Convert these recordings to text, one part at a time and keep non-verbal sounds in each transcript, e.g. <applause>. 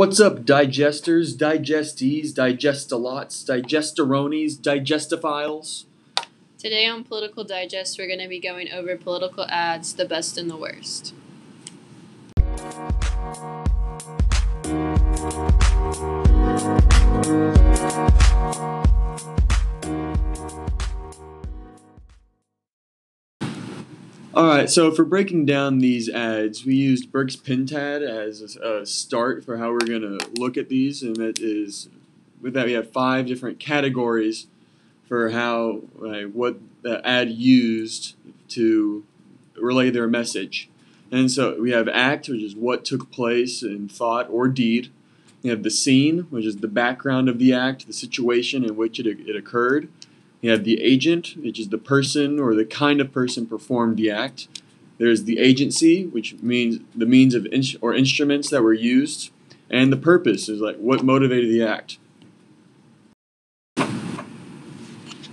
What's up, digesters, digestees, digestalots, digesteronies, digestifhiles? Today on Political Digest, we're going to be going over political ads, the best and the worst. Alright, so for breaking down these ads, we used Burke's Pentad as a start for how we're going to look at these, and that is with that we have five different categories for how right, what the ad used to relay their message. And so we have act, which is what took place in thought or deed. We have the scene, which is the background of the act, the situation in which it, it occurred. You have the agent, which is the person or the kind of person performed the act. There's the agency, which means the means of in- or instruments that were used, and the purpose is like what motivated the act.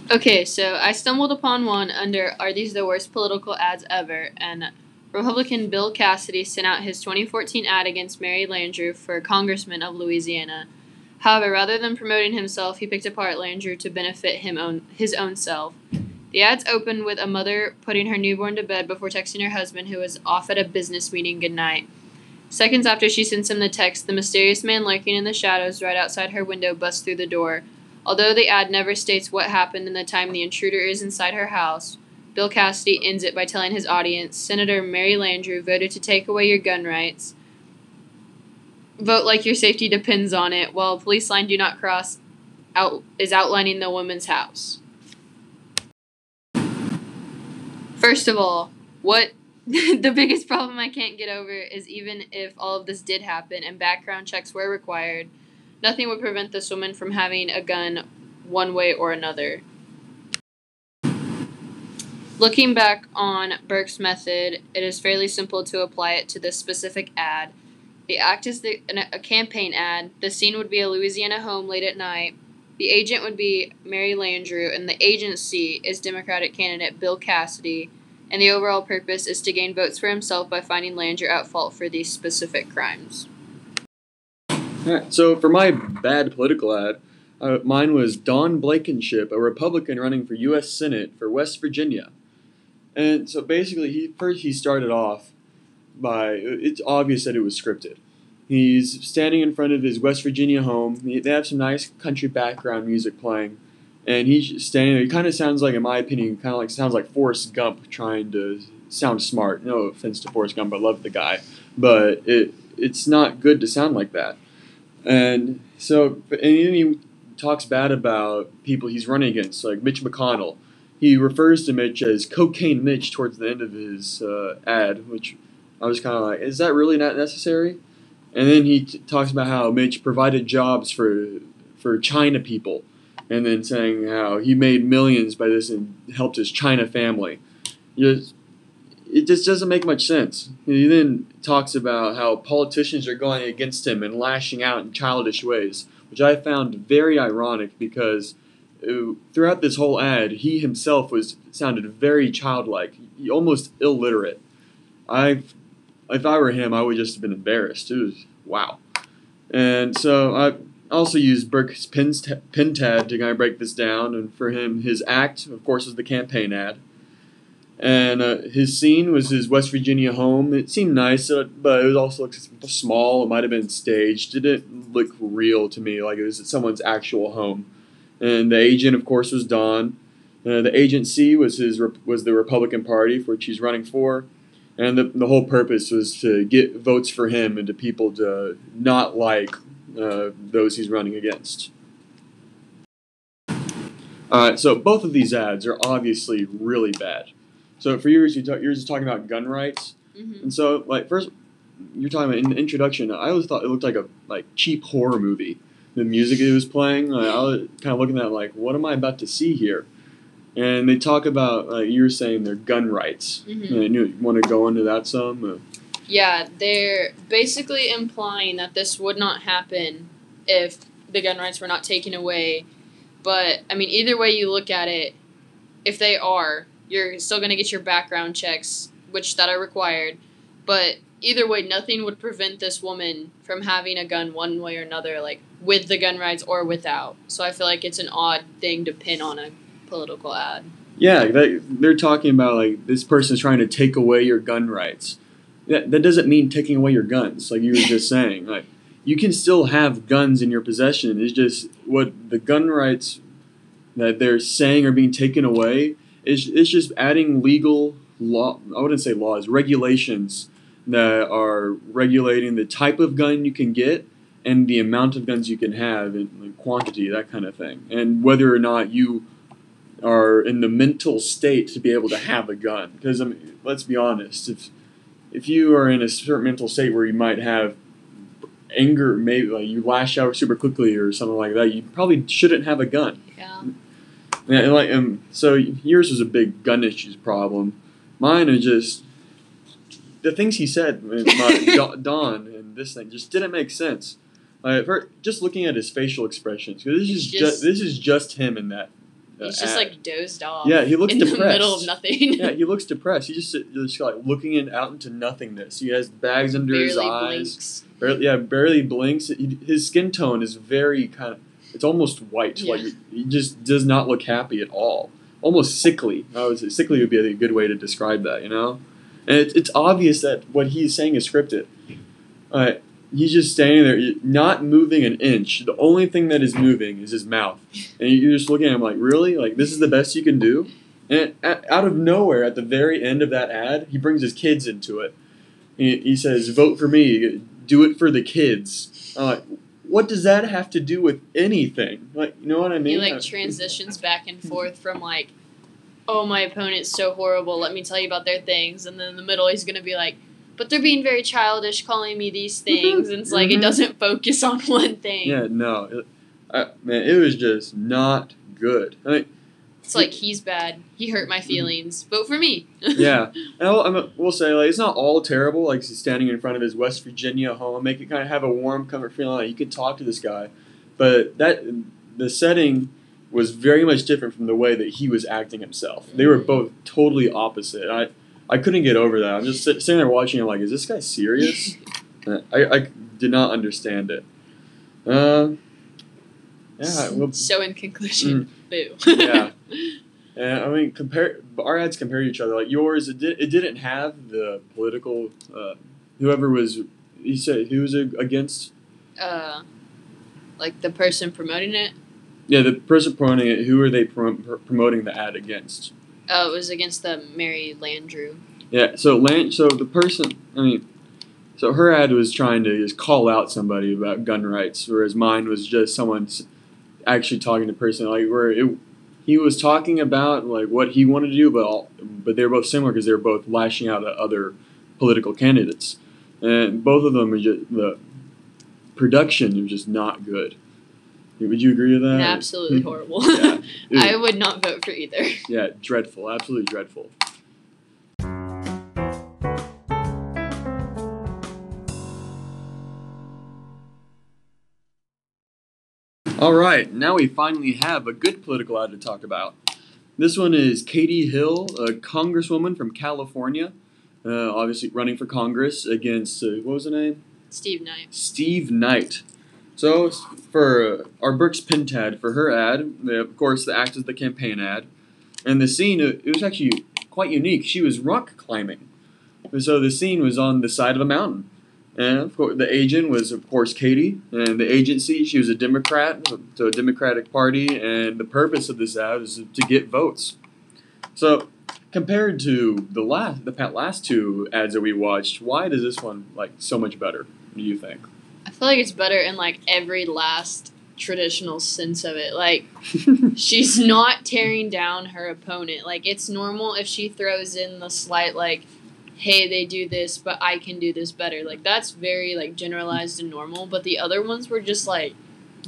Okay, so I stumbled upon one under Are These the Worst Political Ads Ever? And Republican Bill Cassidy sent out his 2014 ad against Mary Landrieu for Congressman of Louisiana. However, rather than promoting himself, he picked apart Landrieu to benefit him own, his own self. The ads opened with a mother putting her newborn to bed before texting her husband, who was off at a business meeting, goodnight. Seconds after she sends him the text, the mysterious man lurking in the shadows right outside her window busts through the door. Although the ad never states what happened in the time the intruder is inside her house, Bill Cassidy ends it by telling his audience Senator Mary Landrieu voted to take away your gun rights vote like your safety depends on it, while police line do not cross out is outlining the woman's house. First of all, what <laughs> the biggest problem I can't get over is even if all of this did happen and background checks were required, nothing would prevent this woman from having a gun one way or another. Looking back on Burke's method, it is fairly simple to apply it to this specific ad the act is the, a campaign ad. The scene would be a Louisiana home late at night. The agent would be Mary Landrieu, and the agency is Democratic candidate Bill Cassidy. And the overall purpose is to gain votes for himself by finding Landrieu at fault for these specific crimes. Alright, so for my bad political ad, uh, mine was Don Blankenship, a Republican running for U.S. Senate for West Virginia. And so basically, he first he started off by it's obvious that it was scripted. He's standing in front of his West Virginia home. They have some nice country background music playing, and he's standing there. He kind of sounds like, in my opinion, kind of like sounds like Forrest Gump trying to sound smart. No offense to Forrest Gump, I love the guy, but it it's not good to sound like that. And so, and then he talks bad about people he's running against, like Mitch McConnell. He refers to Mitch as Cocaine Mitch towards the end of his uh, ad, which I was kind of like, is that really not necessary? And then he t- talks about how Mitch provided jobs for for China people, and then saying how he made millions by this and helped his China family. Just, it just doesn't make much sense. He then talks about how politicians are going against him and lashing out in childish ways, which I found very ironic because uh, throughout this whole ad, he himself was sounded very childlike, almost illiterate. I if I were him, I would just have been embarrassed. It was wow. And so I also used Burke's pin, pin to kind of break this down. And for him, his act, of course, was the campaign ad. And uh, his scene was his West Virginia home. It seemed nice, uh, but it was also small. It might have been staged. It didn't look real to me, like it was someone's actual home. And the agent, of course, was Don. Uh, the agency was his was the Republican Party, for which he's running for and the, the whole purpose was to get votes for him and to people to not like uh, those he's running against. All right, so both of these ads are obviously really bad. So for yours, you talk, yours is talking about gun rights, mm-hmm. and so like first, you're talking about in the introduction. I always thought it looked like a like cheap horror movie. The music it was playing, like, I was kind of looking at it like, what am I about to see here? And they talk about uh, you were saying their gun rights. Mm-hmm. And you want to go into that some? Yeah, they're basically implying that this would not happen if the gun rights were not taken away. But I mean, either way you look at it, if they are, you're still going to get your background checks, which that are required. But either way, nothing would prevent this woman from having a gun one way or another, like with the gun rights or without. So I feel like it's an odd thing to pin on a political ad. Yeah, they, they're talking about like this person's trying to take away your gun rights. That, that doesn't mean taking away your guns, like you were just <laughs> saying. Like you can still have guns in your possession. It's just what the gun rights that they're saying are being taken away is it's just adding legal law. I wouldn't say laws, regulations that are regulating the type of gun you can get and the amount of guns you can have and like, quantity, that kind of thing, and whether or not you are in the mental state to be able to have a gun. Because I mean, let's be honest, if if you are in a certain mental state where you might have anger, maybe like you lash out super quickly or something like that, you probably shouldn't have a gun. Yeah. Yeah, and like um, so yours was a big gun issues problem. Mine are just the things he said, my, <laughs> Don, and this thing just didn't make sense. Uh, for, just looking at his facial expressions, because this is just, just- this is just him in that. Uh, He's just ad. like dozed off. Yeah, he looks in depressed. the middle of nothing. yeah, he <laughs> looks depressed. He just just like looking in, out into nothingness. He has bags under Barely his eyes. blinks. Barely, yeah, barely blinks. He, his skin tone is very kind of. It's almost white. Yeah. Like he just does not look happy at all. Almost sickly. I would say sickly would be a good way to describe that. You know, and it, it's obvious that what he's saying is scripted. Uh, he's just standing there, not moving an inch. The only thing that is moving is his mouth, and you're just looking at him like, really? Like this is the best you can do? And out of nowhere, at the very end of that ad, he brings his kids into it. He, says, "Vote for me. Do it for the kids." I'm like, what does that have to do with anything? Like, you know what I mean? He like transitions back and forth from like, oh my opponent's so horrible. Let me tell you about their things, and then in the middle he's gonna be like, but they're being very childish, calling me these mm-hmm. things, and it's like it Mhm. doesn't focus on one thing. yeah, no, it, I, man, it was just not good. I mean, It's like he's bad. He hurt my mm-hmm. feelings. Vote for me. <laughs> yeah, and I'll, I'm, we'll say like it's not all terrible. Like he's standing in front of his West Virginia home, make it kind of have a warm, comfort feeling. Like you could talk to this guy, but that the setting was very much different from the way that he was acting himself. They were mm-hmm. both totally opposite. I I couldn't get over that. I'm just sit, sitting there watching. I'm like, is this guy serious? <laughs> I I did not understand it. Uh, yeah, well, so in conclusion, <laughs> boo. yeah. <laughs> And I mean, compare our ads compare to each other. Like yours, it did it didn't have the political. Uh, whoever was, he said who was against. uh, like the person promoting it. Yeah, the person promoting it. Who are they prom- pr- promoting the ad against? Oh, it was against the Mary Landrieu. Yeah. So Lan- so the person. I mean, so her ad was trying to just call out somebody about gun rights, whereas mine was just someone actually talking to person like where it. He was talking about like what he wanted to do, but all, but they're both similar because they're both lashing out at other political candidates, and both of them are just the production was just not good. Would you agree with that? Absolutely <laughs> horrible. Yeah. <laughs> I would not vote for either. <laughs> yeah, dreadful, absolutely dreadful. All right, now we finally have a good political ad to talk about. This one is Katie Hill, a congresswoman from California, uh, obviously running for Congress against uh, what was the name? Steve Knight. Steve Knight. So for uh, our Brooks Pentad for her ad, of course, the act is the campaign ad, and the scene it was actually quite unique. She was rock climbing, and so the scene was on the side of a mountain, and of course the agent was of course Katie, and the agency she was a Democrat, so a Democratic Party, and the purpose of this ad is to get votes. So compared to the last the last two ads that we watched, why does this one like so much better? Do you think? I feel like it's better in like every last traditional sense of it. Like <laughs> she's not tearing down her opponent. Like it's normal if she throws in the slight like hey they do this but I can do this better. Like that's very like generalized and normal, but the other ones were just like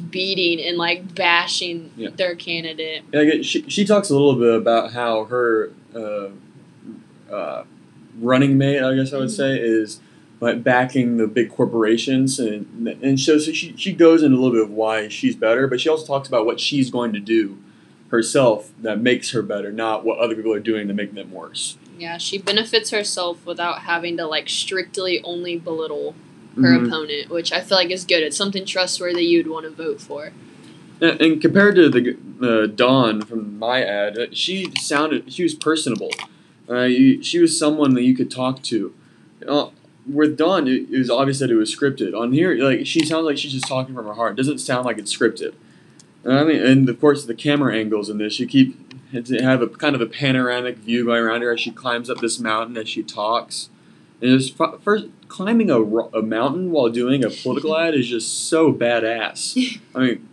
beating and like bashing Yeah. their candidate. Yeah, she, she talks a little bit about how her uh, uh, running mate, I guess I would say, is like backing the big corporations, and and so, so she she goes into a little bit of why she's better, but she also talks about what she's going to do herself that makes her better, not what other people are doing to make them worse. Yeah, she benefits herself without having to like strictly only belittle her Mhm. opponent, which I feel like is good. It's something trustworthy you'd want to vote for. And, and compared to the uh, Don from my ad, uh, she sounded she was personable. Uh, you, she was someone that you could talk to. Uh, with Don, it, it was obvious that it was scripted. On here, like she sounds like she's just talking from her heart. It doesn't sound like it's scripted. And I mean, and of course the camera angles in this, you keep have a kind of a panoramic view going around her as she climbs up this mountain as she talks. And just f- first climbing a, ro- a mountain while doing a political ad is just so badass. <laughs> I mean,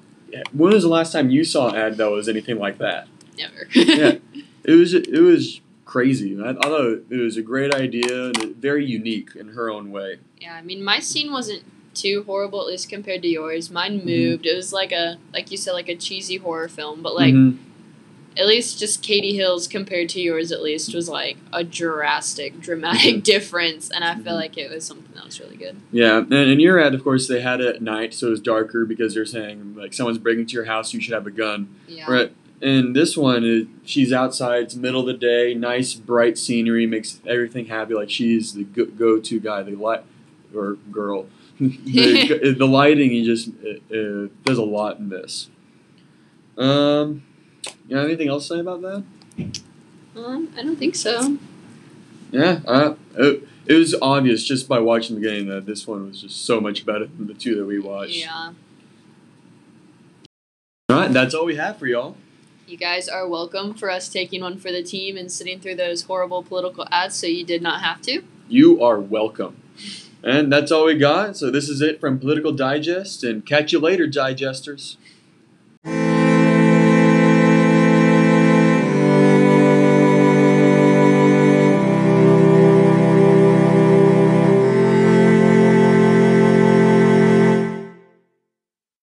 when was the last time you saw an ad that was anything like that? Never. <laughs> Yeah. It was it was crazy. I, I thought it was a great idea and very unique in her own way. Yeah, I mean, my scene wasn't too horrible, at least compared to yours. Mine Mhm. moved. It was like a, like you said, like a cheesy horror film, but like Mhm. at least just Katie Hill's compared to yours, at least was like a drastic, dramatic difference, and I feel Mhm. like it was something that was really good. yeah, and in your ad, of course, they had it at night, so it was darker because they're saying like someone's breaking into your house, you should have a gun. Yeah. Right. And this one, is, she's outside. It's middle of the day. Nice, bright scenery makes everything happy. Like she's the go- go-to guy. The light or girl. <laughs> the, <laughs> the lighting, he just uh, uh, does a lot in this. Um, you have anything else to say about that? Um, I don't think so. Yeah, uh, it, it was obvious just by watching the game that this one was just so much better than the two that we watched. Yeah. All right, that's all we have for y'all. You guys are welcome for us taking one for the team and sitting through those horrible political ads so you did not have to. You are welcome. And that's all we got. So this is it from Political Digest, and catch you later, digesters.